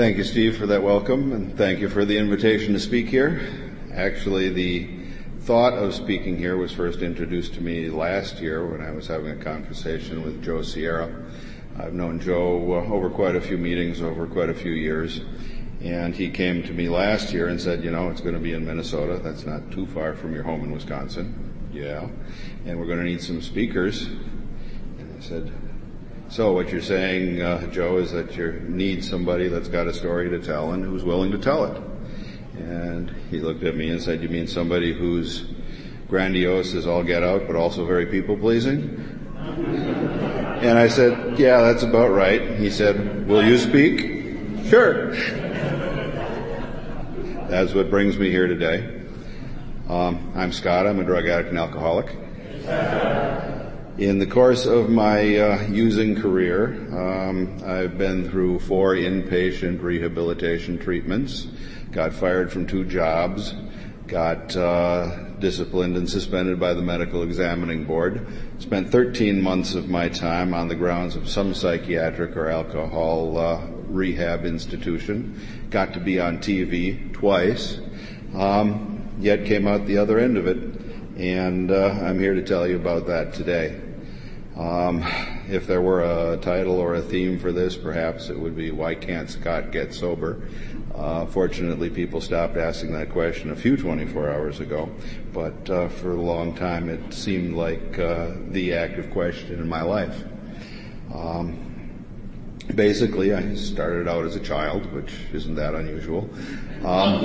Thank you, Steve, for that welcome, and thank you for the invitation to speak here. Actually, the thought of speaking here was first introduced to me last year when I was having a conversation with Joe Sierra. I've known Joe uh, over quite a few meetings over quite a few years, and he came to me last year and said, you know, it's going to be in Minnesota. That's not too far from your home in Wisconsin. Yeah. And we're going to need some speakers. And I said, so what you're saying, uh, Joe, is that you need somebody that's got a story to tell and who's willing to tell it. And he looked at me and said, you mean somebody who's grandiose as all get out, but also very people pleasing? And I said, yeah, that's about right. He said, will you speak? Sure. That's what brings me here today. Um, I'm Scott. I'm a drug addict and alcoholic. In the course of my uh, using career, um, I've been through four inpatient rehabilitation treatments, got fired from two jobs, got uh, disciplined and suspended by the medical examining board, spent 13 months of my time on the grounds of some psychiatric or alcohol uh, rehab institution, got to be on TV twice, um, yet came out the other end of it. And uh, I'm here to tell you about that today. Um, if there were a title or a theme for this, perhaps it would be Why Can't Scott Get Sober? Uh, fortunately, people stopped asking that question a few 24 hours ago, but uh, for a long time it seemed like uh, the active question in my life. Um, basically, I started out as a child, which isn't that unusual. Um,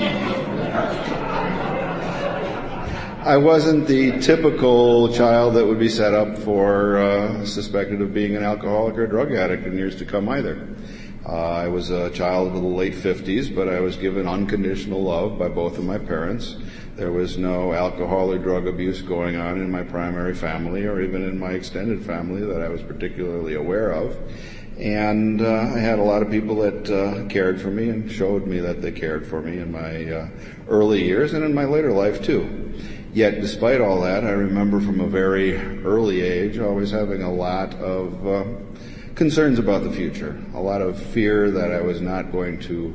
I wasn't the typical child that would be set up for uh, suspected of being an alcoholic or drug addict in years to come either. Uh, I was a child of the late 50s, but I was given unconditional love by both of my parents. There was no alcohol or drug abuse going on in my primary family or even in my extended family that I was particularly aware of. And uh, I had a lot of people that uh, cared for me and showed me that they cared for me in my uh, early years and in my later life too. Yet, despite all that, I remember from a very early age always having a lot of uh, concerns about the future, a lot of fear that I was not going to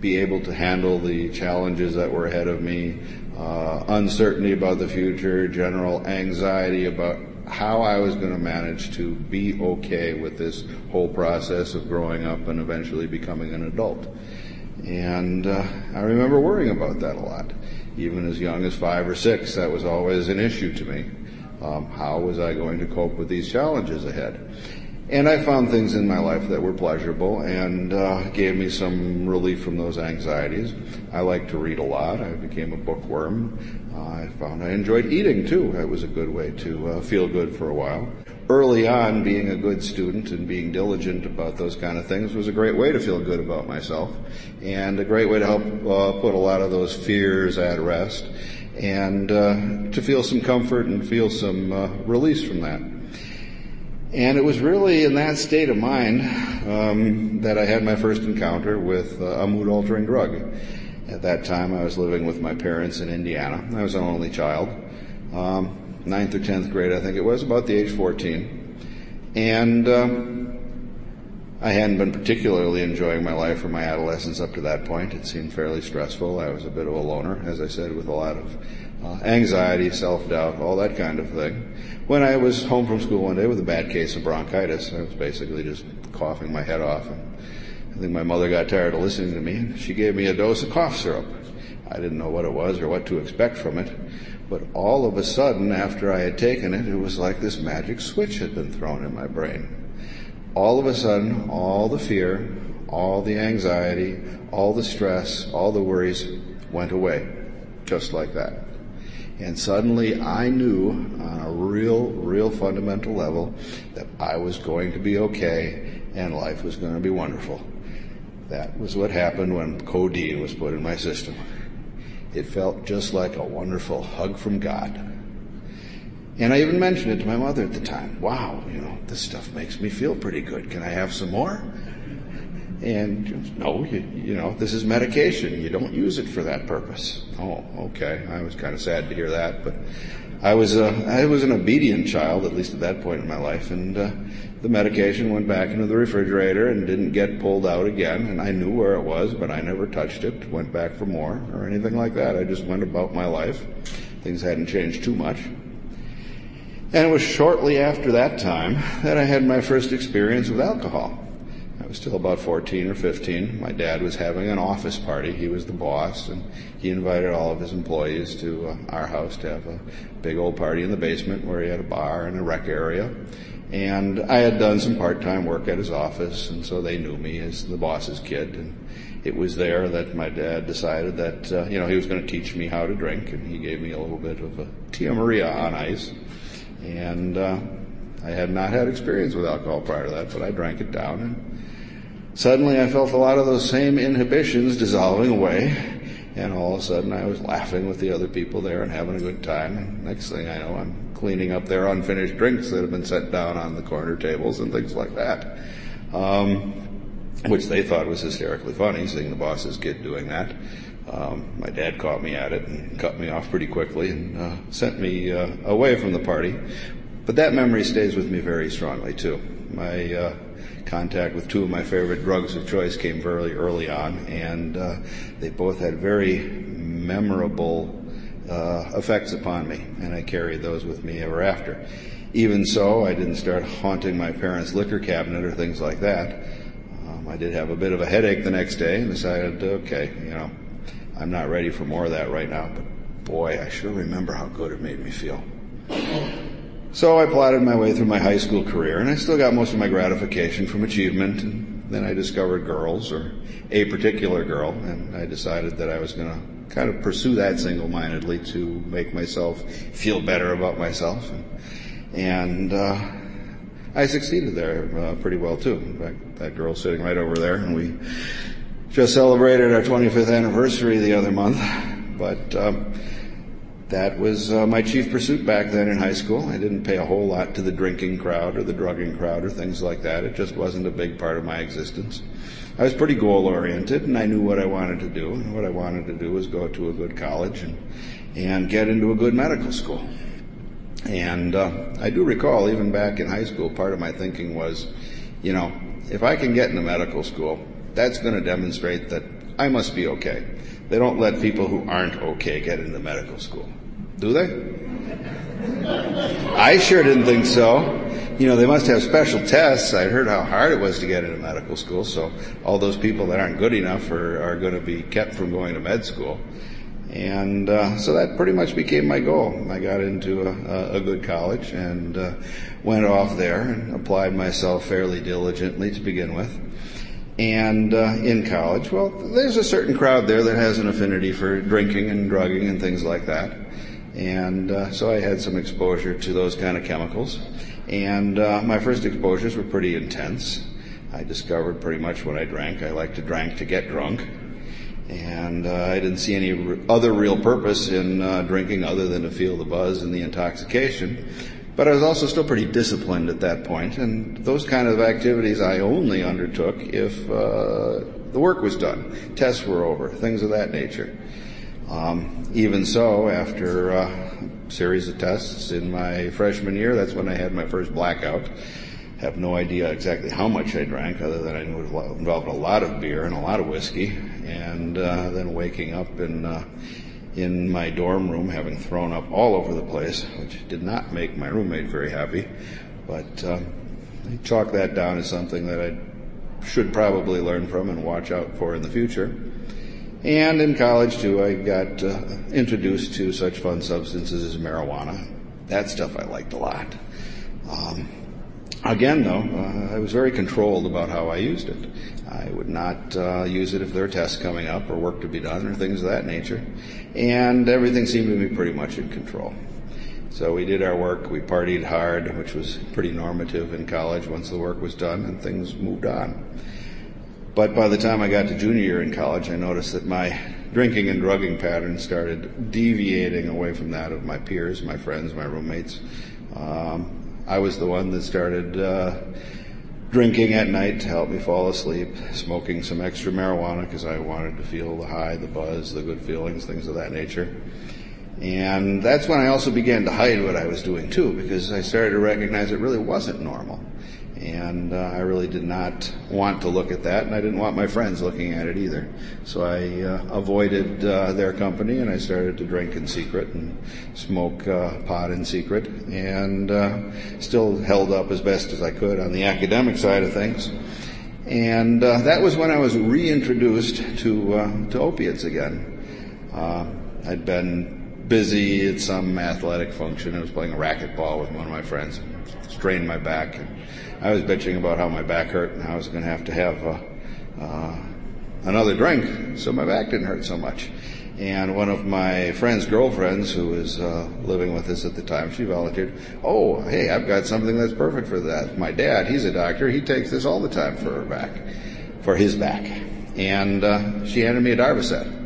be able to handle the challenges that were ahead of me, uh, uncertainty about the future, general anxiety about how I was going to manage to be okay with this whole process of growing up and eventually becoming an adult. And uh, I remember worrying about that a lot even as young as five or six, that was always an issue to me. Um, how was I going to cope with these challenges ahead? And I found things in my life that were pleasurable and uh, gave me some relief from those anxieties. I like to read a lot. I became a bookworm. Uh, I found I enjoyed eating too. It was a good way to uh, feel good for a while early on, being a good student and being diligent about those kind of things was a great way to feel good about myself and a great way to help uh, put a lot of those fears at rest and uh, to feel some comfort and feel some uh, release from that. And it was really in that state of mind um, that I had my first encounter with uh, a mood-altering drug. At that time, I was living with my parents in Indiana. I was an only child. Um, ninth or tenth grade, I think it was, about the age 14. And um, I hadn't been particularly enjoying my life or my adolescence up to that point. It seemed fairly stressful. I was a bit of a loner, as I said, with a lot of uh, anxiety, self-doubt, all that kind of thing. When I was home from school one day with a bad case of bronchitis, I was basically just coughing my head off. And I think my mother got tired of listening to me. And she gave me a dose of cough syrup. I didn't know what it was or what to expect from it. But all of a sudden, after I had taken it, it was like this magic switch had been thrown in my brain. All of a sudden, all the fear, all the anxiety, all the stress, all the worries went away. Just like that. And suddenly I knew on a real, real fundamental level that I was going to be okay and life was going to be wonderful. That was what happened when codeine was put in my system. It felt just like a wonderful hug from God. And I even mentioned it to my mother at the time. Wow, you know, this stuff makes me feel pretty good. Can I have some more? And no, you, you, know, this is medication. You don't use it for that purpose. Oh, okay. I was kind of sad to hear that, but I was a, I was an obedient child, at least at that point in my life, and uh, the medication went back into the refrigerator and didn't get pulled out again. And I knew where it was, but I never touched it, went back for more or anything like that. I just went about my life. Things hadn't changed too much. And it was shortly after that time that I had my first experience with alcohol. Was still about 14 or 15. My dad was having an office party. He was the boss, and he invited all of his employees to uh, our house to have a big old party in the basement where he had a bar and a rec area. And I had done some part-time work at his office, and so they knew me as the boss's kid. And it was there that my dad decided that, uh, you know, he was going to teach me how to drink, and he gave me a little bit of a Tia Maria on ice. And uh, I had not had experience with alcohol prior to that, but I drank it down, and suddenly I felt a lot of those same inhibitions dissolving away. And all of a sudden I was laughing with the other people there and having a good time. And next thing I know, I'm cleaning up their unfinished drinks that have been set down on the corner tables and things like that. Um, which they thought was hysterically funny, seeing the boss's kid doing that. Um, my dad caught me at it and cut me off pretty quickly and uh, sent me uh, away from the party. But that memory stays with me very strongly too. My uh, contact with two of my favorite drugs of choice came very early on, and uh, they both had very memorable uh, effects upon me, and I carried those with me ever after. Even so, I didn't start haunting my parents' liquor cabinet or things like that. Um, I did have a bit of a headache the next day and decided, okay, you know, I'm not ready for more of that right now, but boy, I sure remember how good it made me feel. So I plotted my way through my high school career, and I still got most of my gratification from achievement. And then I discovered girls, or a particular girl, and I decided that I was going to kind of pursue that single-mindedly to make myself feel better about myself. And, uh, I succeeded there uh, pretty well too. In fact, that girl sitting right over there, and we just celebrated our 25th anniversary the other month. But um, that was uh, my chief pursuit back then in high school. I didn't pay a whole lot to the drinking crowd or the drugging crowd or things like that. It just wasn't a big part of my existence. I was pretty goal oriented and I knew what I wanted to do. And what I wanted to do was go to a good college and, and get into a good medical school. And uh, I do recall even back in high school, part of my thinking was, you know, if I can get into medical school, that's going to demonstrate that I must be okay. They don't let people who aren't okay get into medical school. Do they? I sure didn't think so. You know, they must have special tests. I heard how hard it was to get into medical school, so all those people that aren't good enough are, are going to be kept from going to med school. And uh, so that pretty much became my goal. I got into a, a good college and uh, went off there and applied myself fairly diligently to begin with. And uh, in college, well, there's a certain crowd there that has an affinity for drinking and drugging and things like that. And uh, so I had some exposure to those kind of chemicals. And uh, my first exposures were pretty intense. I discovered pretty much what I drank. I liked to drink to get drunk. And uh, I didn't see any other real purpose in uh, drinking other than to feel the buzz and the intoxication. But I was also still pretty disciplined at that point, and those kind of activities I only undertook if uh, the work was done, tests were over, things of that nature. Um, even so, after a series of tests in my freshman year, that's when I had my first blackout. Have no idea exactly how much I drank, other than I knew it involved a lot of beer and a lot of whiskey. And uh, then waking up in uh, in my dorm room, having thrown up all over the place, which did not make my roommate very happy. But um, I chalk that down as something that I should probably learn from and watch out for in the future. And in college too, I got uh, introduced to such fun substances as marijuana. That stuff I liked a lot. Um, again, though, uh, I was very controlled about how I used it. I would not uh, use it if there were tests coming up or work to be done or things of that nature. And everything seemed to be pretty much in control. So we did our work, we partied hard, which was pretty normative in college once the work was done and things moved on. But by the time I got to junior year in college, I noticed that my drinking and drugging pattern started deviating away from that of my peers, my friends, my roommates. Um, I was the one that started uh, drinking at night to help me fall asleep, smoking some extra marijuana because I wanted to feel the high, the buzz, the good feelings, things of that nature. And that's when I also began to hide what I was doing too, because I started to recognize it really wasn't normal. And uh, I really did not want to look at that, and I didn't want my friends looking at it either. So I uh, avoided uh, their company, and I started to drink in secret and smoke uh, pot in secret, and uh, still held up as best as I could on the academic side of things. And uh, that was when I was reintroduced to to opiates again. I'd been busy at some athletic function. I was playing a racquetball with one of my friends, strained my back. And, I was bitching about how my back hurt and how I was going to have to have uh, uh, another drink so my back didn't hurt so much. And one of my friend's girlfriends, who was uh, living with us at the time, she volunteered, "Oh, hey, I've got something that's perfect for that. My dad, he's a doctor. He takes this all the time for her back, for his back." And uh, she handed me a Darvocet.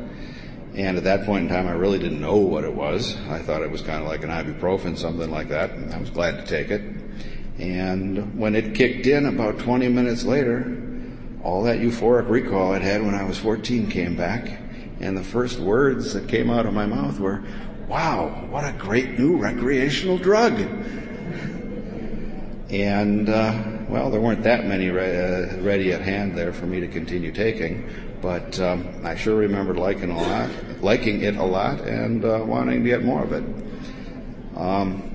And at that point in time, I really didn't know what it was. I thought it was kind of like an ibuprofen, something like that, and I was glad to take it. And when it kicked in about 20 minutes later, all that euphoric recall I'd had when I was 14 came back. And the first words that came out of my mouth were, wow, what a great new recreational drug. And, uh, well, there weren't that many re- uh, ready at hand there for me to continue taking, but um, I sure remembered liking a lot, liking it a lot, and uh, wanting to get more of it. Um,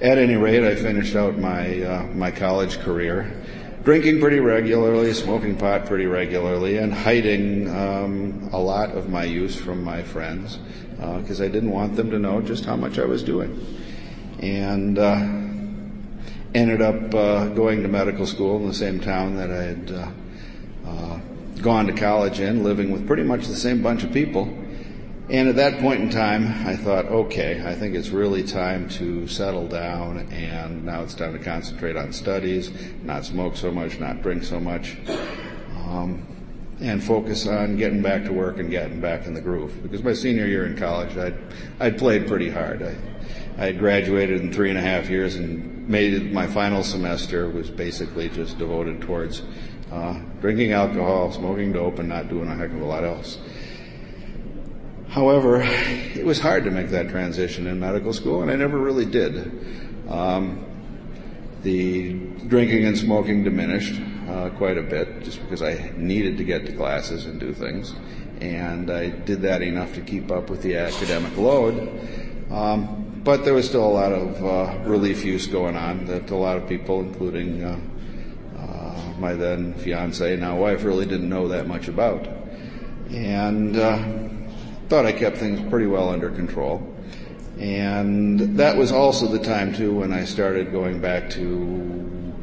at any rate, I finished out my uh, my college career, drinking pretty regularly, smoking pot pretty regularly, and hiding um, a lot of my use from my friends uh because uh, I didn't want them to know just how much I was doing, and uh, ended up uh, going to medical school in the same town that I had uh, uh, gone to college in, living with pretty much the same bunch of people and at that point in time, I thought, okay, I think it's really time to settle down, and now it's time to concentrate on studies, not smoke so much, not drink so much, um, and focus on getting back to work and getting back in the groove. Because my senior year in college, I'd, I'd played pretty hard. I, I had graduated in three and a half years and made it, my final semester was basically just devoted towards uh, drinking alcohol, smoking dope, and not doing a heck of a lot else. However, it was hard to make that transition in medical school, and I never really did. Um, the drinking and smoking diminished uh, quite a bit just because I needed to get to classes and do things. And I did that enough to keep up with the academic load. Um, but there was still a lot of uh, relief use going on that a lot of people, including uh, uh my then fiance, and now wife, really didn't know that much about. And uh, thought I kept things pretty well under control. And that was also the time too when I started going back to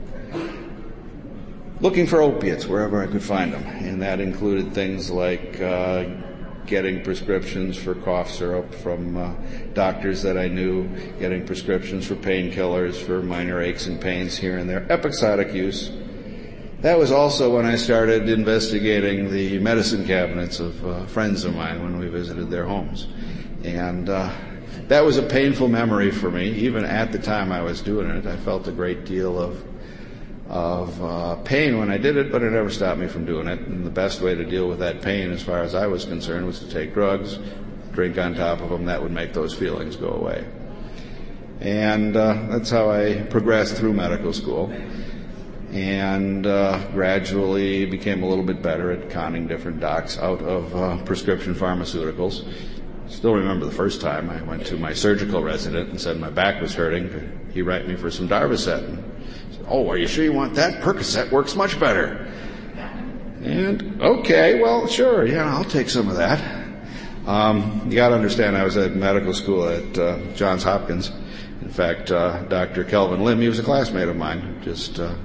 looking for opiates wherever I could find them. And that included things like uh, getting prescriptions for cough syrup from uh, doctors that I knew, getting prescriptions for painkillers for minor aches and pains here and there, episodic use that was also when I started investigating the medicine cabinets of uh, friends of mine when we visited their homes. And uh, that was a painful memory for me. Even at the time I was doing it, I felt a great deal of of uh, pain when I did it, but it never stopped me from doing it. And the best way to deal with that pain, as far as I was concerned, was to take drugs, drink on top of them. That would make those feelings go away. And uh, that's how I progressed through medical school and uh, gradually became a little bit better at conning different docs out of uh, prescription pharmaceuticals. Still remember the first time I went to my surgical resident and said my back was hurting. He write me for some Darvocet. And said, oh, are you sure you want that? Percocet works much better. And okay, well, sure, yeah, I'll take some of that. Um, you got to understand, I was at medical school at uh, Johns Hopkins. In fact, uh, Dr. Kelvin Lim, he was a classmate of mine, just uh,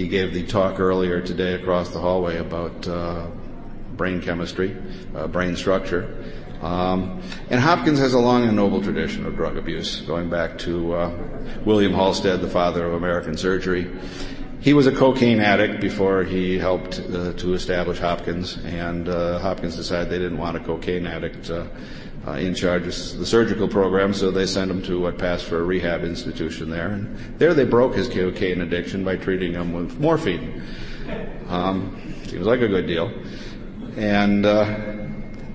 he gave the talk earlier today across the hallway about uh, brain chemistry, uh, brain structure. Um, and Hopkins has a long and noble tradition of drug abuse, going back to uh, William Halsted, the father of American surgery. He was a cocaine addict before he helped uh, to establish Hopkins, and uh, Hopkins decided they didn't want a cocaine addict uh, in charge of the surgical program, so they sent him to what passed for a rehab institution there. And there they broke his cocaine addiction by treating him with morphine. Um, seems like a good deal. And uh,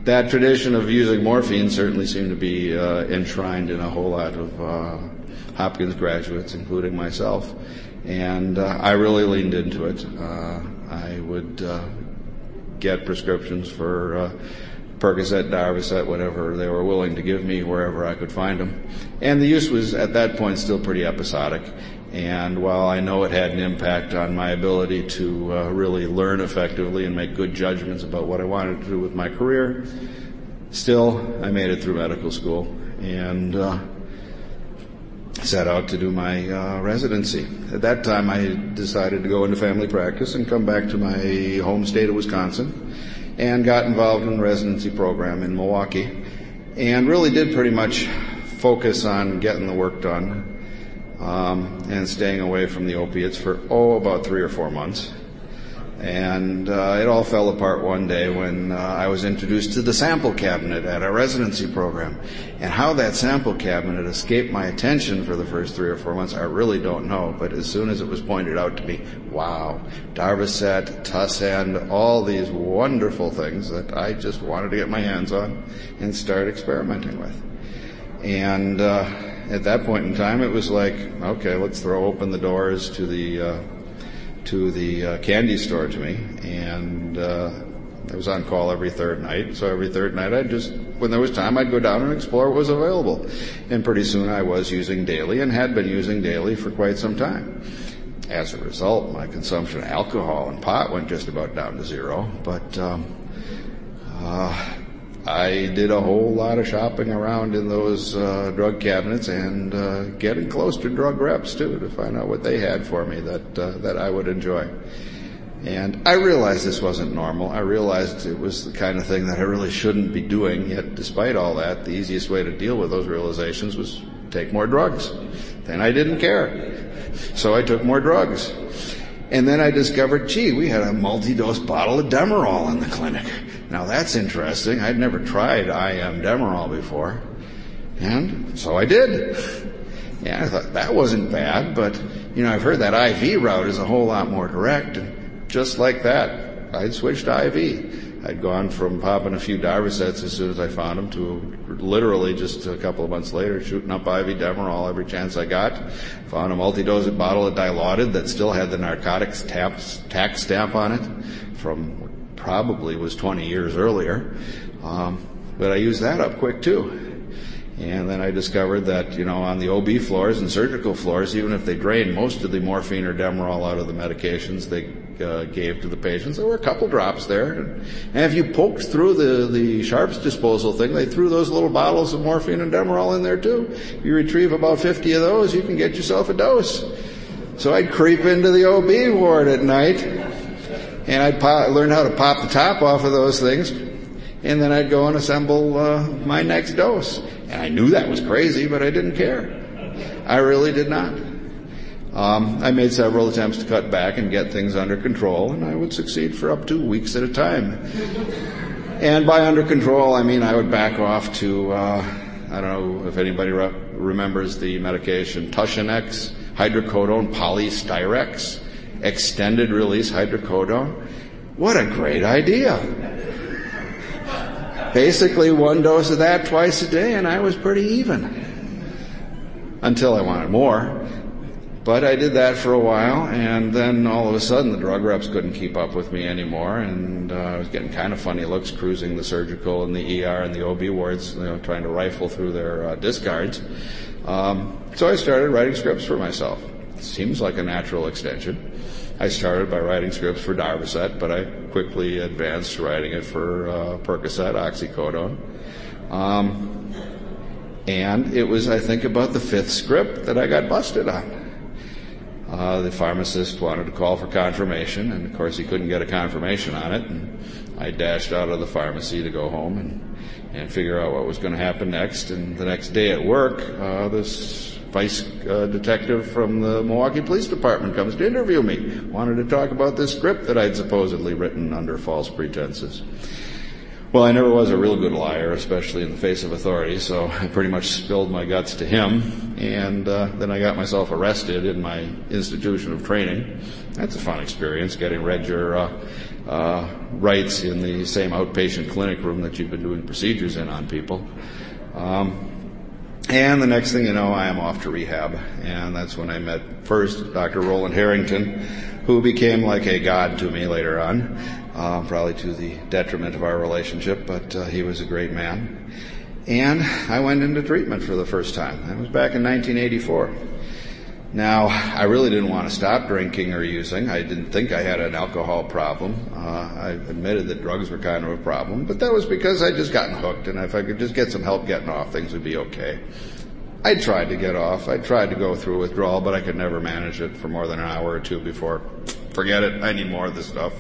that tradition of using morphine certainly seemed to be uh, enshrined in a whole lot of uh, Hopkins graduates, including myself. And uh, I really leaned into it. Uh, I would get prescriptions for uh, Percocet, Darvocet, whatever they were willing to give me wherever I could find them. And the use was at that point still pretty episodic. And while I know it had an impact on my ability to uh, really learn effectively and make good judgments about what I wanted to do with my career, still I made it through medical school and uh, set out to do my uh, residency. At that time, I decided to go into family practice and come back to my home state of Wisconsin, and got involved in the residency program in Milwaukee, and really did pretty much focus on getting the work done um, and staying away from the opiates for, oh, about three or four months. And uh, it all fell apart one day when uh, I was introduced to the sample cabinet at our residency program. And how that sample cabinet escaped my attention for the first three or four months, I really don't know. But as soon as it was pointed out to me, wow, Darvocet, Tussend, all these wonderful things that I just wanted to get my hands on and start experimenting with. And uh, at that point in time, it was like, okay, let's throw open the doors to the uh, to the uh, candy store to me, and uh, I was on call every third night. So every third night, I'd just when there was time, I'd go down and explore what was available, and pretty soon I was using daily and had been using daily for quite some time. As a result, my consumption of alcohol and pot went just about down to zero, but. Um, uh, I did a whole lot of shopping around in those uh, drug cabinets and uh, getting close to drug reps too to find out what they had for me that uh, that I would enjoy. And I realized this wasn't normal. I realized it was the kind of thing that I really shouldn't be doing. Yet, despite all that, the easiest way to deal with those realizations was take more drugs. Then I didn't care, so I took more drugs. And then I discovered, gee, we had a multi-dose bottle of Demerol in the clinic. Now that's interesting. I'd never tried IM Demerol before. And so I did. Yeah, I thought that wasn't bad, but you know, I've heard that IV route is a whole lot more direct. And just like that, I'd switched to IV. I'd gone from popping a few Darvocets as soon as I found them to literally just a couple of months later shooting up IV Demerol every chance I got. Found a multi-dose bottle of Dilaudid that still had the narcotics tax stamp on it from probably was 20 years earlier. Um, but I used that up quick too. And then I discovered that, you know, on the OB floors and surgical floors, even if they drained most of the morphine or Demerol out of the medications they uh, gave to the patients, there were a couple drops there. And if you poked through the, the sharps disposal thing, they threw those little bottles of morphine and Demerol in there too. You retrieve about 50 of those, you can get yourself a dose. So I'd creep into the OB ward at night and I'd learn how to pop the top off of those things, and then I'd go and assemble uh, my next dose. And I knew that was crazy, but I didn't care. I really did not. Um, I made several attempts to cut back and get things under control, and I would succeed for up to weeks at a time. and by under control, I mean I would back off to, uh, I don't know if anybody re- remembers the medication Tussionex, hydrocodone polystyrex extended release hydrocodone. What a great idea. Basically one dose of that twice a day and I was pretty even. Until I wanted more. But I did that for a while and then all of a sudden the drug reps couldn't keep up with me anymore and uh, I was getting kind of funny looks cruising the surgical and the ER and the OB wards, you know, trying to rifle through their uh, discards. Um, so I started writing scripts for myself. Seems like a natural extension. I started by writing scripts for Darvocet, but I quickly advanced to writing it for uh, Percocet, oxycodone. Um, and it was, I think, about the fifth script that I got busted on. Uh, the pharmacist wanted to call for confirmation, and of course he couldn't get a confirmation on it. And I dashed out of the pharmacy to go home and, and figure out what was going to happen next. And the next day at work, uh, this vice uh, detective from the Milwaukee Police Department comes to interview me. Wanted to talk about this script that I'd supposedly written under false pretenses. Well, I never was a real good liar, especially in the face of authority, so I pretty much spilled my guts to him, and uh, then I got myself arrested in my institution of training. That's a fun experience, getting read your uh, uh, rights in the same outpatient clinic room that you've been doing procedures in on people. Um, and the next thing you know, I am off to rehab. And that's when I met first Dr. Roland Harrington, who became like a god to me later on, uh, probably to the detriment of our relationship, but uh, he was a great man. And I went into treatment for the first time. That was back in 1984. Now, I really didn't want to stop drinking or using. I didn't think I had an alcohol problem. Uh, I admitted that drugs were kind of a problem, but that was because I'd just gotten hooked, and if I could just get some help getting off, things would be okay. I tried to get off. I tried to go through withdrawal, but I could never manage it for more than an hour or two before, forget it, I need more of this stuff.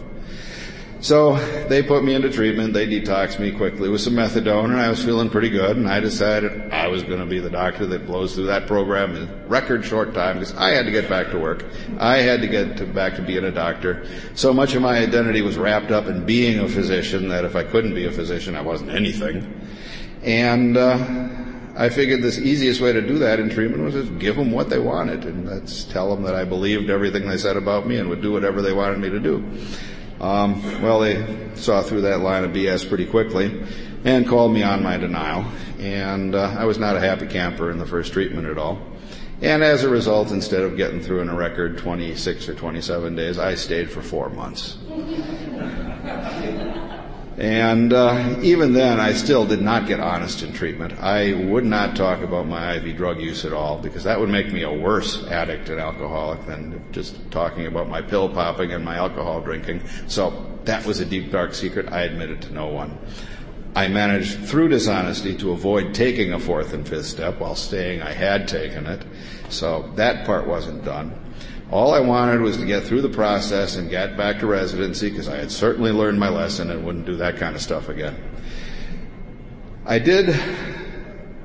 So they put me into treatment. They detoxed me quickly with some methadone and I was feeling pretty good and I decided I was going to be the doctor that blows through that program in record short time because I had to get back to work. I had to get to back to being a doctor. So much of my identity was wrapped up in being a physician that if I couldn't be a physician, I wasn't anything. And, uh, I figured the easiest way to do that in treatment was just give them what they wanted and that's tell them that I believed everything they said about me and would do whatever they wanted me to do. Um, well, they saw through that line of BS pretty quickly and called me on my denial. And uh, I was not a happy camper in the first treatment at all. And as a result, instead of getting through in a record 26 or 27 days, I stayed for four months. And uh, even then, I still did not get honest in treatment. I would not talk about my IV drug use at all because that would make me a worse addict and alcoholic than just talking about my pill popping and my alcohol drinking. So that was a deep, dark secret I admitted to no one. I managed through dishonesty to avoid taking a fourth and fifth step while staying I had taken it. So that part wasn't done. All I wanted was to get through the process and get back to residency because I had certainly learned my lesson and wouldn't do that kind of stuff again. I did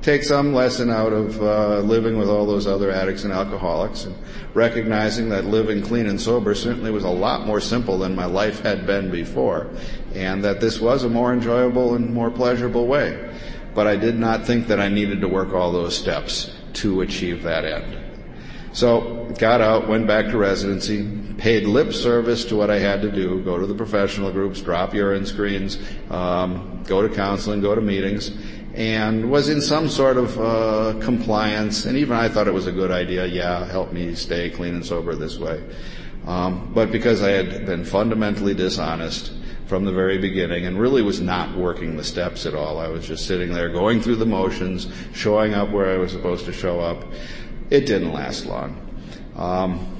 take some lesson out of uh, living with all those other addicts and alcoholics and recognizing that living clean and sober certainly was a lot more simple than my life had been before and that this was a more enjoyable and more pleasurable way. But I did not think that I needed to work all those steps to achieve that end. So, got out, went back to residency, paid lip service to what I had to do, go to the professional groups, drop urine screens, um, go to counseling, go to meetings, and was in some sort of uh, compliance, and even I thought it was a good idea, yeah, help me stay clean and sober this way. Um, but because I had been fundamentally dishonest from the very beginning and really was not working the steps at all, I was just sitting there going through the motions, showing up where I was supposed to show up, it didn't last long. Um,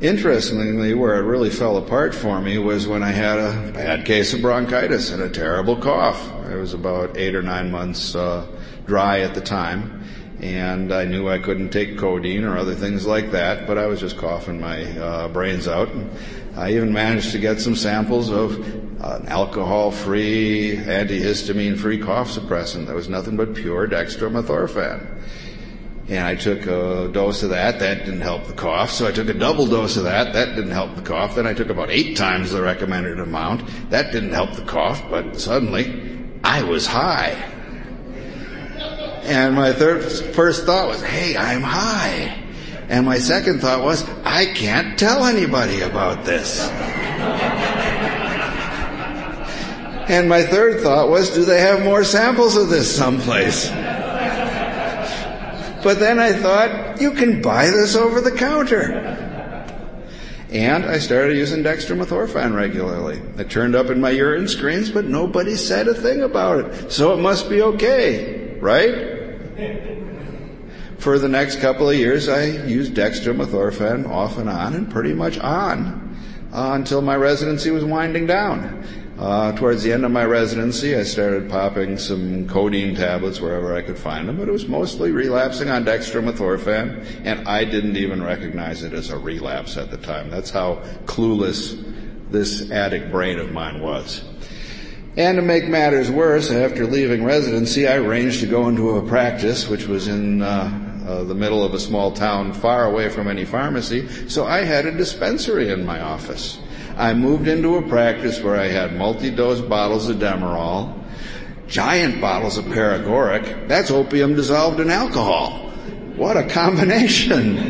interestingly, where it really fell apart for me was when I had a bad case of bronchitis and a terrible cough. I was about eight or nine months uh, dry at the time, and I knew I couldn't take codeine or other things like that, but I was just coughing my uh, brains out. And I even managed to get some samples of an alcohol-free, antihistamine-free cough suppressant that was nothing but pure dextromethorphan. And I took a dose of that. That didn't help the cough. So I took a double dose of that. That didn't help the cough. Then I took about eight times the recommended amount. That didn't help the cough. But suddenly, I was high. And my third, first thought was, hey, I'm high. And my second thought was, I can't tell anybody about this. and my third thought was, do they have more samples of this someplace? But then I thought, you can buy this over the counter. And I started using dextromethorphan regularly. It turned up in my urine screens, but nobody said a thing about it. So it must be okay, right? For the next couple of years, I used dextromethorphan off and on and pretty much on uh, until my residency was winding down. Uh, towards the end of my residency, I started popping some codeine tablets wherever I could find them, but it was mostly relapsing on dextromethorphan, and I didn't even recognize it as a relapse at the time. That's how clueless this addict brain of mine was. And to make matters worse, after leaving residency, I arranged to go into a practice which was in uh, uh, the middle of a small town far away from any pharmacy, so I had a dispensary in my office. I moved into a practice where I had multi-dose bottles of Demerol, giant bottles of paregoric. That's opium dissolved in alcohol. What a combination.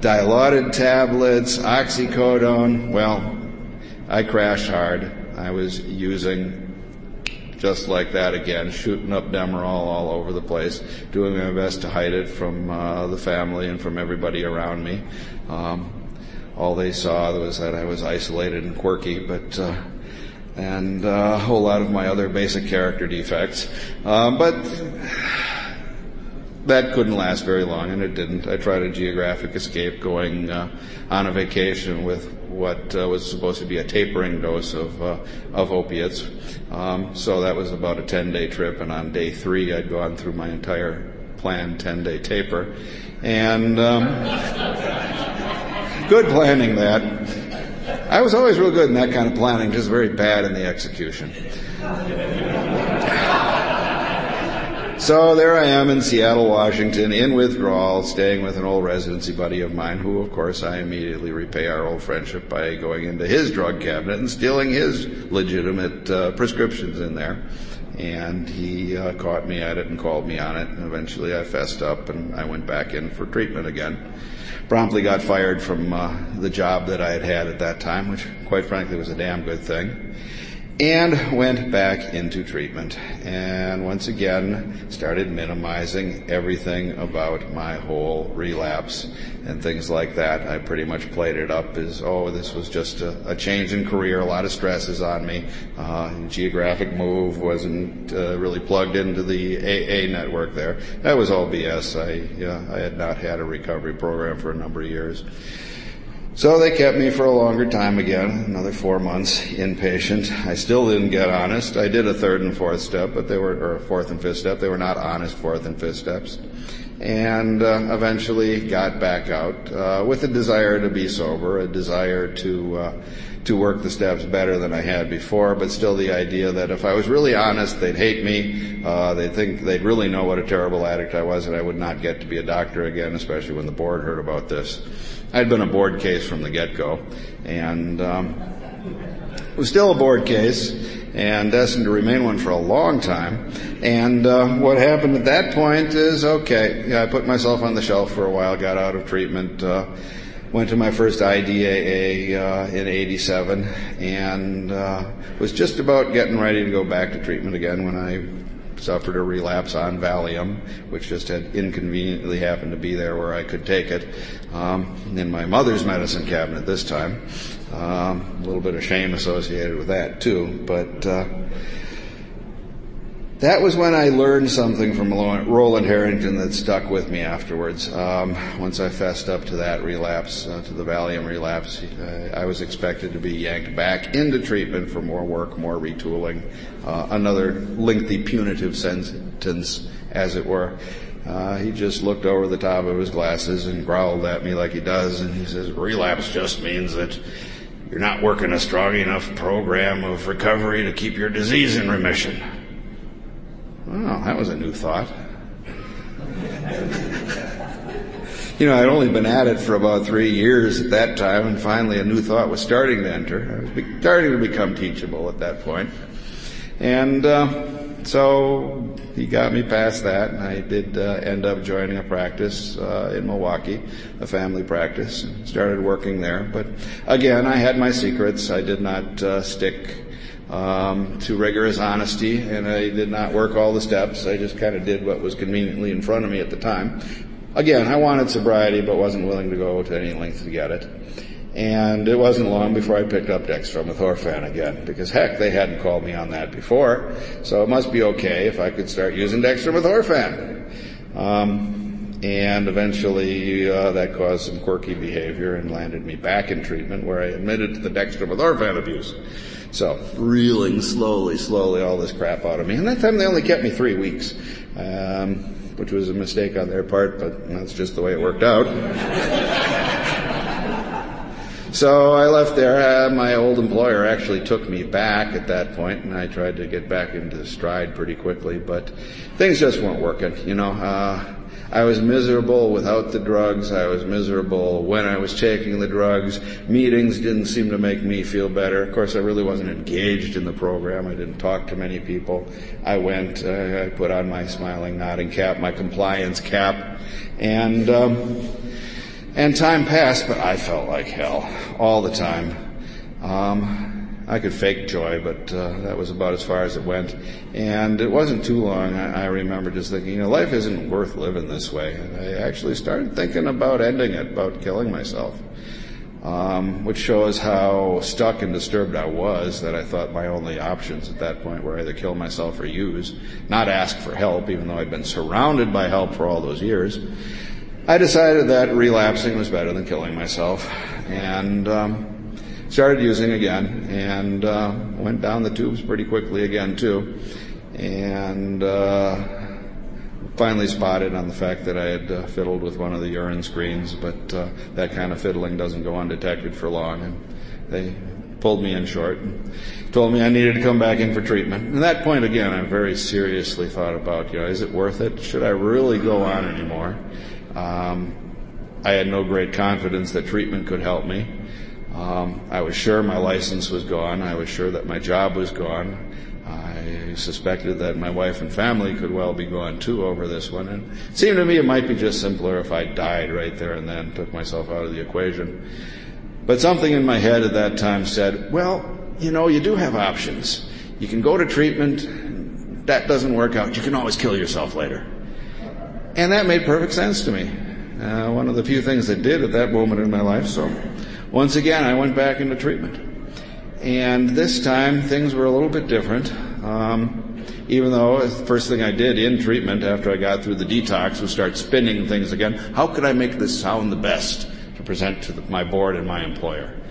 Dilaudid tablets, oxycodone. Well, I crashed hard. I was using just like that again, shooting up Demerol all over the place, doing my best to hide it from uh, the family and from everybody around me. Um, all they saw was that I was isolated and quirky, but uh, and uh, a whole lot of my other basic character defects. Um, but that couldn't last very long, and it didn't. I tried a geographic escape going uh, on a vacation with what uh, was supposed to be a tapering dose of uh, of opiates. Um, so that was about a 10-day trip, and on day three, I'd gone through my entire planned 10-day taper, and um, good planning that. I was always real good in that kind of planning, just very bad in the execution. So there I am in Seattle, Washington, in withdrawal, staying with an old residency buddy of mine, who, of course, I immediately repay our old friendship by going into his drug cabinet and stealing his legitimate uh, prescriptions in there. And he uh, caught me at it and called me on it, and eventually I fessed up and I went back in for treatment again. Promptly got fired from uh, the job that I had had at that time, which, quite frankly, was a damn good thing and went back into treatment. And once again, started minimizing everything about my whole relapse and things like that. I pretty much played it up as, oh, this was just a, a change in career, a lot of stresses on me. Uh, geographic move wasn't uh, really plugged into the AA network there. That was all BS. I, yeah, I had not had a recovery program for a number of years. So they kept me for a longer time again, another four months inpatient. I still didn't get honest. I did a third and fourth step, but they were, or fourth and fifth step. They were not honest fourth and fifth steps. And uh, eventually got back out uh, with a desire to be sober, a desire to uh, to work the steps better than I had before, but still the idea that if I was really honest, they'd hate me. Uh, they'd think they'd really know what a terrible addict I was, and I would not get to be a doctor again, especially when the board heard about this. I'd been a board case from the get-go, and um, was still a board case, and destined to remain one for a long time. And uh, what happened at that point is, okay, yeah, I put myself on the shelf for a while, got out of treatment, uh, went to my first IDAA uh, in '87, and uh, was just about getting ready to go back to treatment again when I suffered a relapse on Valium, which just had inconveniently happened to be there where I could take it, um, in my mother's medicine cabinet this time. Um, a little bit of shame associated with that too, but uh, that was when I learned something from Roland Harrington that stuck with me afterwards. Um, once I fessed up to that relapse, uh, to the Valium relapse, uh, I was expected to be yanked back into treatment for more work, more retooling, uh, another lengthy punitive sentence, as it were. Uh, he just looked over the top of his glasses and growled at me like he does, and he says, relapse just means that you're not working a strong enough program of recovery to keep your disease in remission. Oh, that was a new thought. you know, I'd only been at it for about three years at that time, and finally a new thought was starting to enter. I was starting to become teachable at that point. And uh, so he got me past that, and I did uh, end up joining a practice uh, in Milwaukee, a family practice, and started working there. But again, I had my secrets. I did not uh, stick um, to rigorous honesty, and I did not work all the steps. I just kind of did what was conveniently in front of me at the time. Again, I wanted sobriety, but wasn't willing to go to any length to get it. And it wasn't long before I picked up dextromethorphan again, because heck, they hadn't called me on that before, so it must be okay if I could start using dextromethorphan. Um, and eventually, uh, that caused some quirky behavior and landed me back in treatment, where I admitted to the dextromethorphan abuse. So reeling slowly, slowly all this crap out of me. And that time they only kept me three weeks, um, which was a mistake on their part, but that's just the way it worked out. so I left there. Uh, my old employer actually took me back at that point, and I tried to get back into the stride pretty quickly, but things just weren't working. You know, uh, I was miserable without the drugs. I was miserable when I was taking the drugs. Meetings didn't seem to make me feel better. Of course, I really wasn't engaged in the program. I didn't talk to many people. I went, uh, I put on my smiling, nodding cap, my compliance cap, and, um, and time passed, but I felt like hell all the time. Um, I could fake joy, but uh, that was about as far as it went. And it wasn't too long. I, I remember just thinking, you know, life isn't worth living this way. And I actually started thinking about ending it, about killing myself. Um, which shows how stuck and disturbed I was that I thought my only options at that point were either kill myself or use, not ask for help, even though I'd been surrounded by help for all those years. I decided that relapsing was better than killing myself, and um, started using again and uh, went down the tubes pretty quickly again too, and uh, finally spotted on the fact that I had uh, fiddled with one of the urine screens, but uh, that kind of fiddling doesn't go undetected for long, and they pulled me in short and told me I needed to come back in for treatment. And at that point again, I very seriously thought about, you know, is it worth it? Should I really go on anymore? Um, I had no great confidence that treatment could help me. Um, I was sure my license was gone. I was sure that my job was gone. I suspected that my wife and family could well be gone too over this one. And it seemed to me it might be just simpler if I died right there and then, took myself out of the equation. But something in my head at that time said, well, you know, you do have options. You can go to treatment. That doesn't work out. You can always kill yourself later. And that made perfect sense to me. Uh, one of the few things that did at that moment in my life. So once again, I went back into treatment. And this time, things were a little bit different. Um, even though the first thing I did in treatment after I got through the detox was start spinning things again. How could I make this sound the best to present to the, my board and my employer?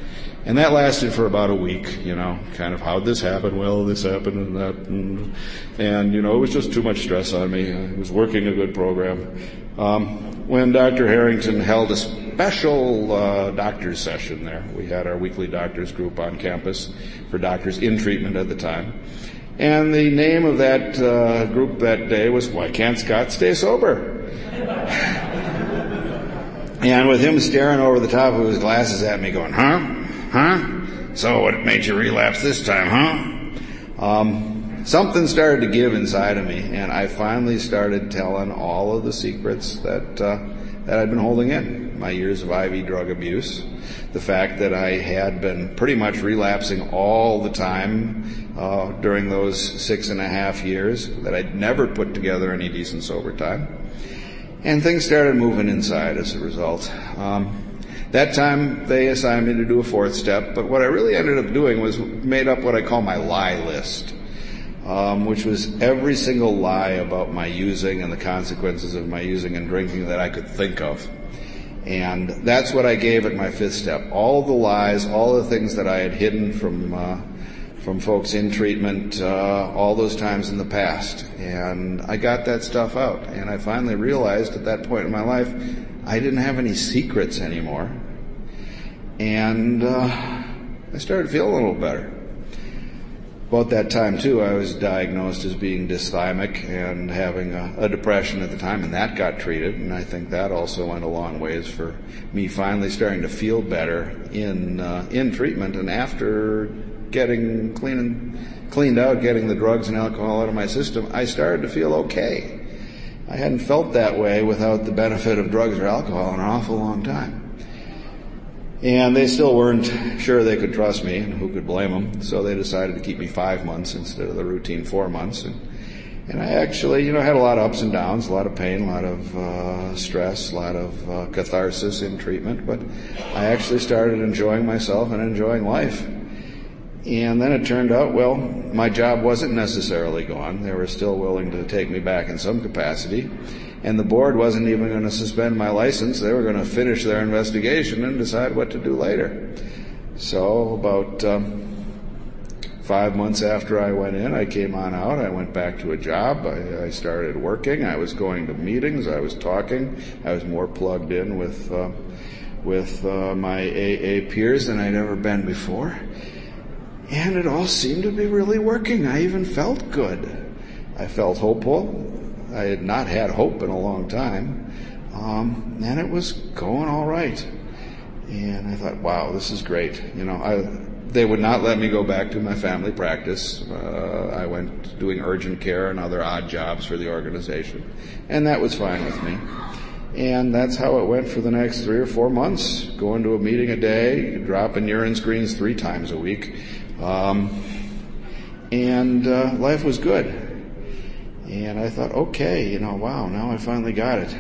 And that lasted for about a week, you know, kind of how'd this happen? Well, this happened and that. And, and you know, it was just too much stress on me. I was working a good program. Um, when Dr. Harrington held a special uh, doctor's session there, we had our weekly doctors group on campus for doctors in treatment at the time. And the name of that uh, group that day was Why Can't Scott Stay Sober? and with him staring over the top of his glasses at me going, huh? Huh? So what made you relapse this time, huh? Um, something started to give inside of me, and I finally started telling all of the secrets that uh, that I'd been holding in. My years of IV drug abuse, the fact that I had been pretty much relapsing all the time uh, during those six and a half years, that I'd never put together any decent sober time, and things started moving inside as a result. Um, that time they assigned me to do a fourth step, but what I really ended up doing was made up what I call my lie list, um, which was every single lie about my using and the consequences of my using and drinking that I could think of. And that's what I gave at my fifth step. All the lies, all the things that I had hidden from uh, from folks in treatment uh, all those times in the past. And I got that stuff out. And I finally realized at that point in my life, I didn't have any secrets anymore. And uh, I started feeling a little better. About that time too, I was diagnosed as being dysthymic and having a, a, depression at the time, and that got treated. And I think that also went a long ways for me finally starting to feel better in uh, in treatment. And after getting clean, and cleaned out, getting the drugs and alcohol out of my system, I started to feel okay. I hadn't felt that way without the benefit of drugs or alcohol in an awful long time. And they still weren't sure they could trust me, and who could blame them? So they decided to keep me five months instead of the routine four months. And, and I actually, you know, had a lot of ups and downs, a lot of pain, a lot of uh, stress, a lot of uh, catharsis in treatment. But I actually started enjoying myself and enjoying life. And then it turned out, well, my job wasn't necessarily gone. They were still willing to take me back in some capacity. And the board wasn't even going to suspend my license. They were going to finish their investigation and decide what to do later. So about um, five months after I went in, I came on out. I went back to a job. I, I started working. I was going to meetings. I was talking. I was more plugged in with uh, with uh, my AA peers than I'd ever been before. And it all seemed to be really working. I even felt good. I felt hopeful. I had not had hope in a long time. Um, and it was going all right. And I thought, wow, this is great. You know, I, they would not let me go back to my family practice. Uh, I went doing urgent care and other odd jobs for the organization. And that was fine with me. And that's how it went for the next three or four months. Going to a meeting a day, dropping urine screens three times a week. Um, and uh, life was good. And I thought, okay, you know, wow, now I finally got it.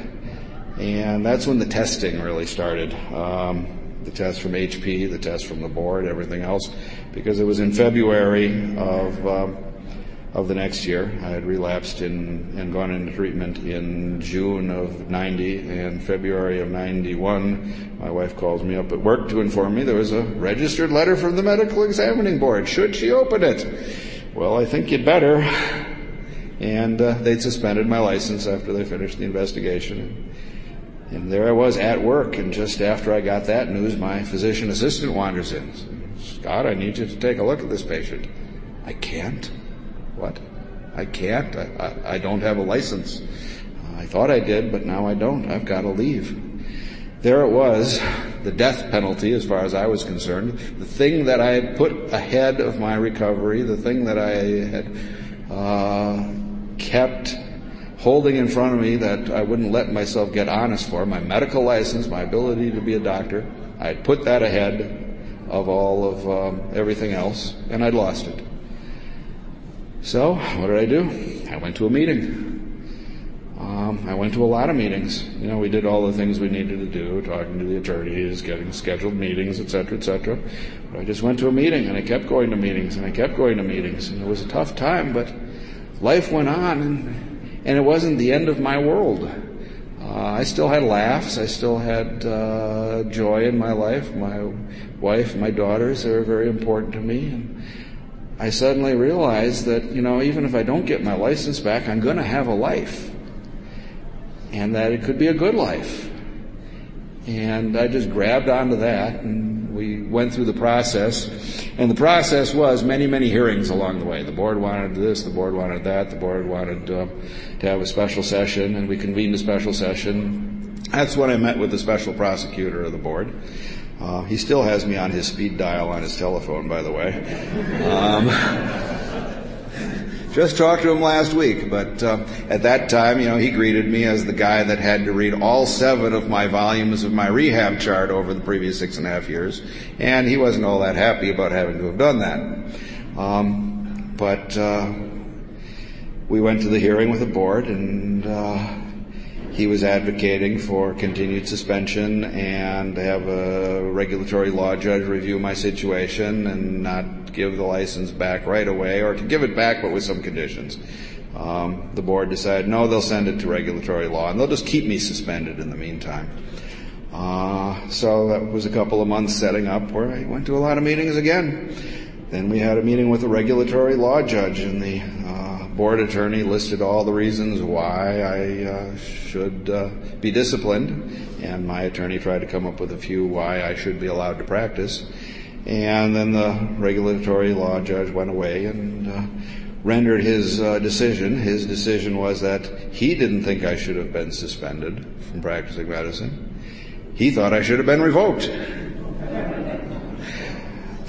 And that's when the testing really started. Um, the test from HP, the test from the board, everything else, because it was in February of um, of the next year. I had relapsed in and gone into treatment in June of 90 and February of 91. My wife calls me up at work to inform me there was a registered letter from the medical examining board. Should she open it? Well, I think you'd better. And uh, they'd suspended my license after they finished the investigation. And there I was at work, and just after I got that news, my physician assistant wanders in. Scott, I need you to take a look at this patient. I can't. What? I can't. I, I, I don't have a license. I thought I did, but now I don't. I've got to leave. There it was, the death penalty as far as I was concerned, the thing that I had put ahead of my recovery, the thing that I had uh, kept holding in front of me that I wouldn't let myself get honest for, my medical license, my ability to be a doctor. I had put that ahead of all of um, everything else, and I'd lost it. So, what did I do? I went to a meeting. Um, I went to a lot of meetings. You know, we did all the things we needed to do, talking to the attorneys, getting scheduled meetings, etc., cetera, et cetera. But I just went to a meeting, and I kept going to meetings, and I kept going to meetings, and it was a tough time, but life went on, and and it wasn't the end of my world. Uh, I still had laughs. I still had uh, joy in my life. My wife, my daughters, they were very important to me. And I suddenly realized that, you know, even if I don't get my license back, I'm going to have a life. And that it could be a good life. And I just grabbed onto that and we went through the process. And the process was many, many hearings along the way. The board wanted this, the board wanted that, the board wanted uh, to have a special session, and we convened a special session. That's when I met with the special prosecutor of the board. Uh, he still has me on his speed dial on his telephone, by the way. Um, just talked to him last week, but uh, at that time, you know, he greeted me as the guy that had to read all seven of my volumes of my rehab chart over the previous six and a half years, and he wasn't all that happy about having to have done that. Um, but uh, we went to the hearing with the board, and uh, he was advocating for continued suspension and have a regulatory law judge review my situation and not give the license back right away, or to give it back but with some conditions. Um, the board decided no, they'll send it to regulatory law, and they'll just keep me suspended in the meantime. Uh, so that was a couple of months setting up where I went to a lot of meetings again. Then we had a meeting with a regulatory law judge, and the uh, board attorney listed all the reasons why I uh, should uh, be disciplined, and my attorney tried to come up with a few why I should be allowed to practice. And then the regulatory law judge went away and uh, rendered his uh, decision. His decision was that he didn't think I should have been suspended from practicing medicine. He thought I should have been revoked.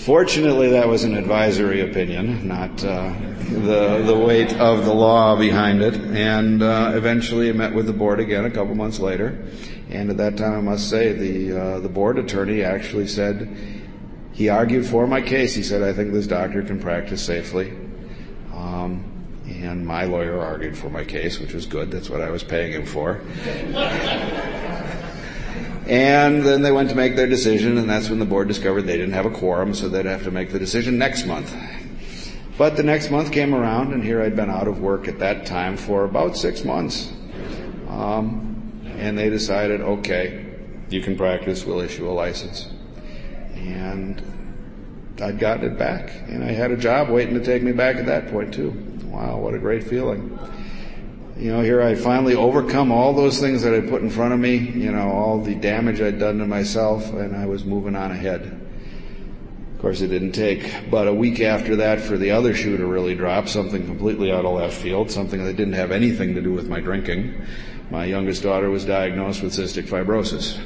Fortunately, that was an advisory opinion, not uh, the the weight of the law behind it. And uh, eventually, I met with the board again a couple months later. And at that time, I must say, the uh, the board attorney actually said he argued for my case. He said, "I think this doctor can practice safely." Um, and my lawyer argued for my case, which was good. That's what I was paying him for. And then they went to make their decision, and that's when the board discovered they didn't have a quorum, so they'd have to make the decision next month. But the next month came around, and here I'd been out of work at that time for about six months. Um, and they decided, okay, you can practice, we'll issue a license. And I'd gotten it back, and I had a job waiting to take me back at that point, too. Wow, what a great feeling you know, here I finally overcome all those things that I put in front of me, you know, all the damage I'd done to myself, and I was moving on ahead. Of course, it didn't take but a week after that for the other shoe to really drop, something completely out of left field, something that didn't have anything to do with my drinking. My youngest daughter was diagnosed with cystic fibrosis.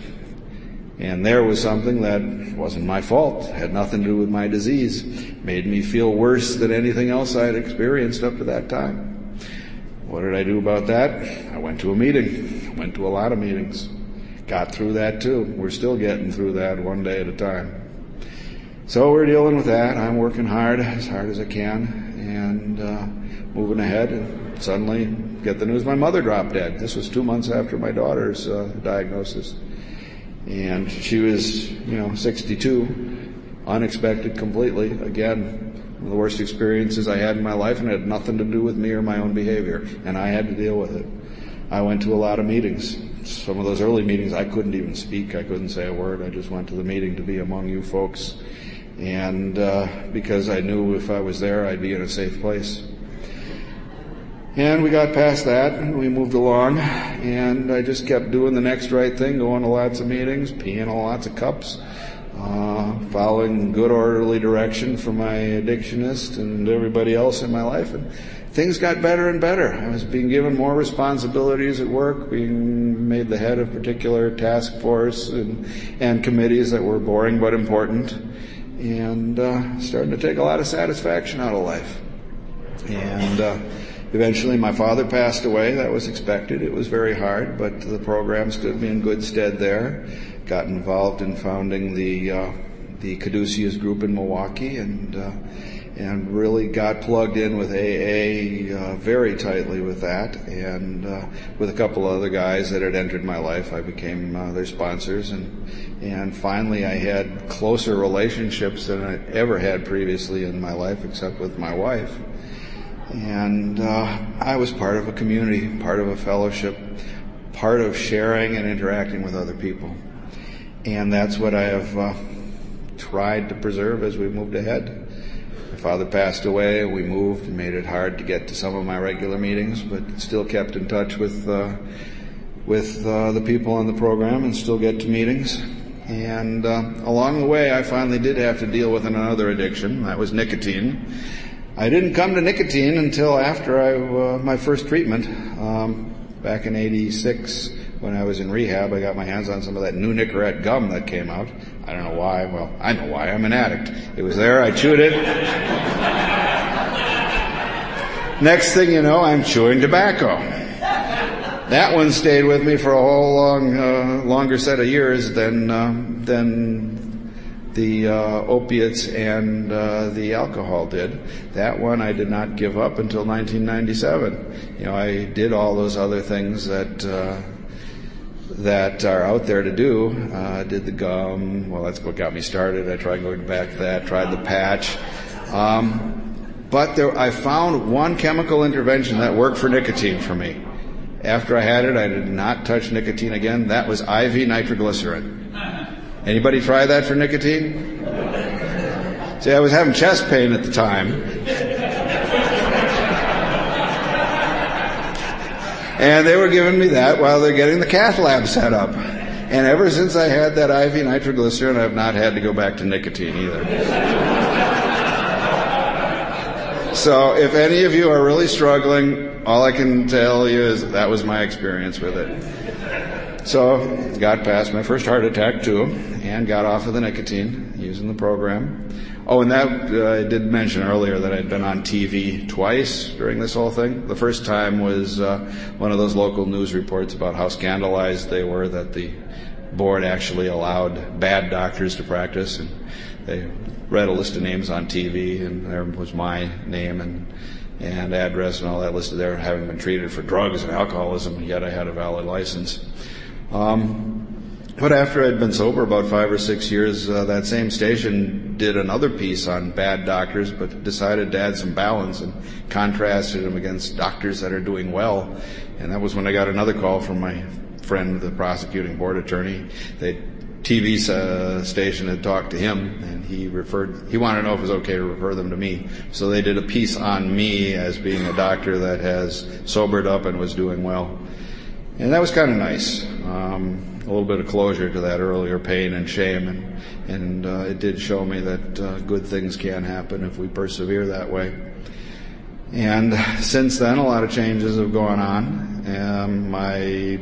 And there was something that wasn't my fault, had nothing to do with my disease, made me feel worse than anything else I had experienced up to that time. What did I do about that? I went to a meeting, I went to a lot of meetings, got through that too. We're still getting through that one day at a time. So we're dealing with that. I'm working hard, as hard as I can, and uh, moving ahead. And suddenly, get the news my mother dropped dead. This was two months after my daughter's uh, diagnosis, and she was, you know, 62, unexpected completely. Again, one of the worst experiences I had in my life, and it had nothing to do with me or my own behavior, and I had to deal with it. I went to a lot of meetings. Some of those early meetings, I couldn't even speak. I couldn't say a word. I just went to the meeting to be among you folks and uh, because I knew if I was there, I'd be in a safe place. And we got past that, and we moved along, and I just kept doing the next right thing, going to lots of meetings, peeing on lots of cups, uh, following good orderly direction from my addictionist and everybody else in my life, and things got better and better. I was being given more responsibilities at work, being made the head of particular task force and, and committees that were boring but important and uh, starting to take a lot of satisfaction out of life. And uh, eventually, my father passed away. That was expected. It was very hard, but the program stood me in good stead there. Got involved in founding the uh, the Caduceus group in Milwaukee, and uh, and really got plugged in with AA uh, very tightly with that, and uh, with a couple other guys that had entered my life, I became uh, their sponsors, and and finally I had closer relationships than I ever had previously in my life, except with my wife, and uh, I was part of a community, part of a fellowship, part of sharing and interacting with other people, and that's what I have uh, tried to preserve as we moved ahead. My father passed away. We moved and made it hard to get to some of my regular meetings, but still kept in touch with uh, with uh, the people on the program and still get to meetings. And uh, along the way, I finally did have to deal with another addiction. That was nicotine. I didn't come to nicotine until after I, uh, my first treatment um, back in '86 when I was in rehab. I got my hands on some of that new Nicorette gum that came out. I don't know why. Well, I know why. I'm an addict. It was there. I chewed it. Next thing you know, I'm chewing tobacco. That one stayed with me for a whole long, uh, longer set of years than uh, than the uh, opiates and uh, the alcohol did. That one I did not give up until 1997. You know, I did all those other things that uh, that are out there to do. Uh, did the gum. Well, that's what got me started. I tried going back to that. Tried the patch. Um, but there, I found one chemical intervention that worked for nicotine for me. After I had it, I did not touch nicotine again. That was IV nitroglycerin. Anybody try that for nicotine? See, I was having chest pain at the time. And they were giving me that while they're getting the cath lab set up. And ever since I had that IV nitroglycerin, I've not had to go back to nicotine either. so if any of you are really struggling, all I can tell you is that was my experience with it. So got past my first heart attack too, and got off of the nicotine using the program. Oh, and that uh, I did mention earlier that I'd been on TV twice during this whole thing. The first time was uh, one of those local news reports about how scandalized they were that the board actually allowed bad doctors to practice, and they read a list of names on TV, and there was my name and and address and all that listed there, having been treated for drugs and alcoholism, yet I had a valid license. Um, but after I'd been sober about five or six years, uh, that same station did another piece on bad doctors, but decided to add some balance and contrasted them against doctors that are doing well. And that was when I got another call from my friend, the prosecuting board attorney. The TV uh, station had talked to him, and he referred. He wanted to know if it was okay to refer them to me. So they did a piece on me as being a doctor that has sobered up and was doing well, and that was kind of nice. Um, a little bit of closure to that earlier pain and shame, and and uh, it did show me that uh, good things can happen if we persevere that way. And since then, a lot of changes have gone on. Um, my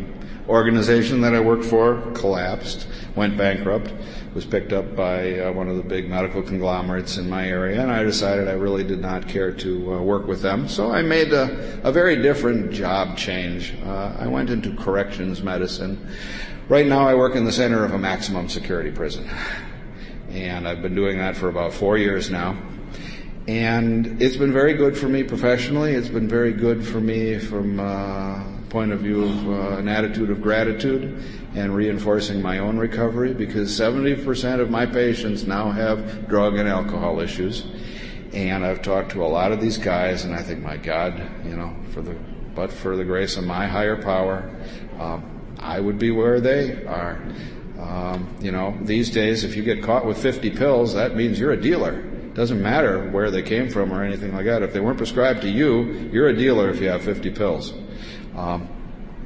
organization that I worked for collapsed, went bankrupt, was picked up by uh, one of the big medical conglomerates in my area, and I decided I really did not care to uh, work with them. So I made a, a very different job change. Uh, I went into corrections medicine. Right now, I work in the center of a maximum security prison, and I've been doing that for about four years now. And it's been very good for me professionally. It's been very good for me from a point of view of uh, an attitude of gratitude and reinforcing my own recovery because 70% of my patients now have drug and alcohol issues. And I've talked to a lot of these guys and I think, my God, you know, for the, but for the grace of my higher power, um, I would be where they are. Um, you know, these days, if you get caught with 50 pills, that means you're a dealer. Doesn't matter where they came from or anything like that. If they weren't prescribed to you, you're a dealer if you have 50 pills. Um,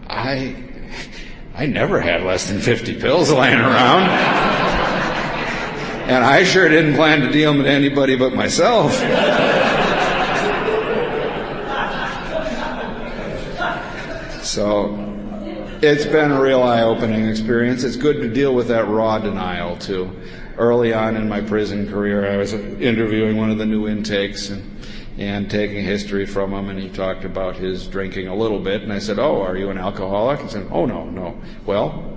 I, I never had less than 50 pills laying around. and I sure didn't plan to deal them to anybody but myself. so, it's been a real eye-opening experience. It's good to deal with that raw denial too early on in my prison career, I was interviewing one of the new intakes and, and taking history from him, and he talked about his drinking a little bit. And I said, "Oh, are you an alcoholic?" He said, "Oh, no, no." Well,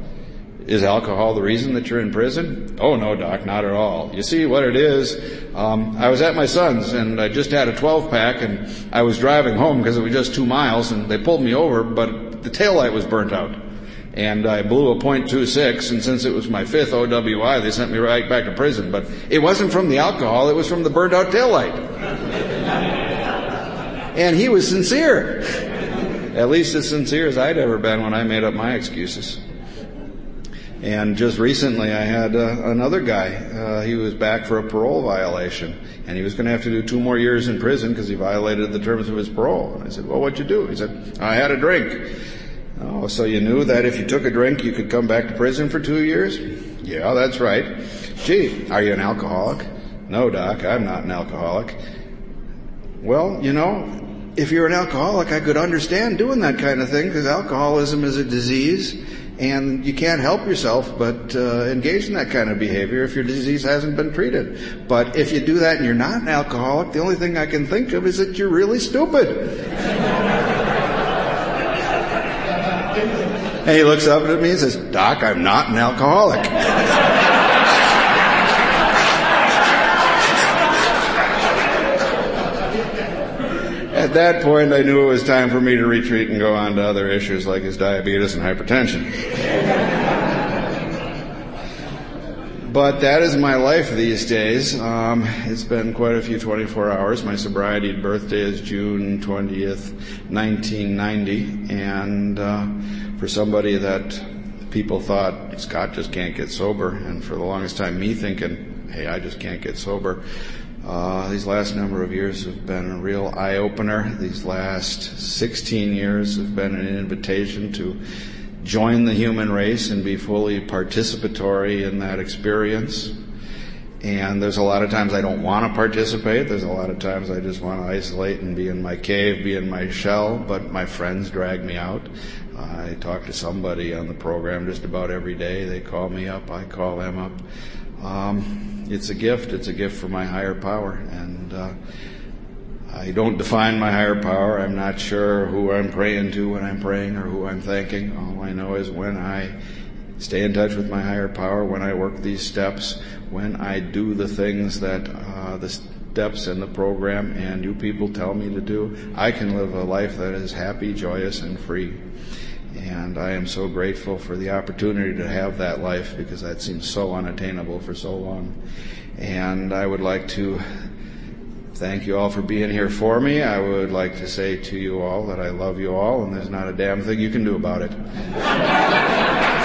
is alcohol the reason that you're in prison? Oh no, doc, not at all. You see what it is? Um, I was at my son's and I just had a 12 pack and I was driving home because it was just two miles and they pulled me over, but the tail light was burnt out and I blew a .26, and since it was my fifth OWI, they sent me right back to prison. But it wasn't from the alcohol, it was from the burnt out taillight. and he was sincere. At least as sincere as I'd ever been when I made up my excuses. And just recently I had uh, another guy, uh, he was back for a parole violation, and he was going to have to do two more years in prison because he violated the terms of his parole. And I said, well, what'd you do? He said, I had a drink. Oh, so you knew that if you took a drink, you could come back to prison for two years? Yeah, that's right. Gee, are you an alcoholic? No, Doc, I'm not an alcoholic. Well, you know, if you're an alcoholic, I could understand doing that kind of thing because alcoholism is a disease and you can't help yourself but uh, engage in that kind of behavior if your disease hasn't been treated. But if you do that and you're not an alcoholic, the only thing I can think of is that you're really stupid. And he looks up at me and says, Doc, I'm not an alcoholic. At that point, I knew it was time for me to retreat and go on to other issues like his diabetes and hypertension. but that is my life these days. Um, it's been quite a few 24 hours. My sobriety birthday is June 20th, 1990, and uh, for somebody that people thought Scott just can't get sober, and for the longest time me thinking, hey, I just can't get sober. Uh, these last number of years have been a real eye opener. These last 16 years have been an invitation to join the human race and be fully participatory in that experience. And there's a lot of times I don't want to participate. There's a lot of times I just want to isolate and be in my cave, be in my shell, but my friends drag me out. I talk to somebody on the program just about every day. They call me up, I call them up. Um, it's a gift. It's a gift from my higher power, and uh, I don't define my higher power. I'm not sure who I'm praying to when I'm praying or who I'm thanking. All I know is when I stay in touch with my higher power, when I work these steps, when I do the things that uh, the steps in the program and you people tell me to do, I can live a life that is happy, joyous, and free. And I am so grateful for the opportunity to have that life because that seems so unattainable for so long. And I would like to thank you all for being here for me. I would like to say to you all that I love you all and there's not a damn thing you can do about it.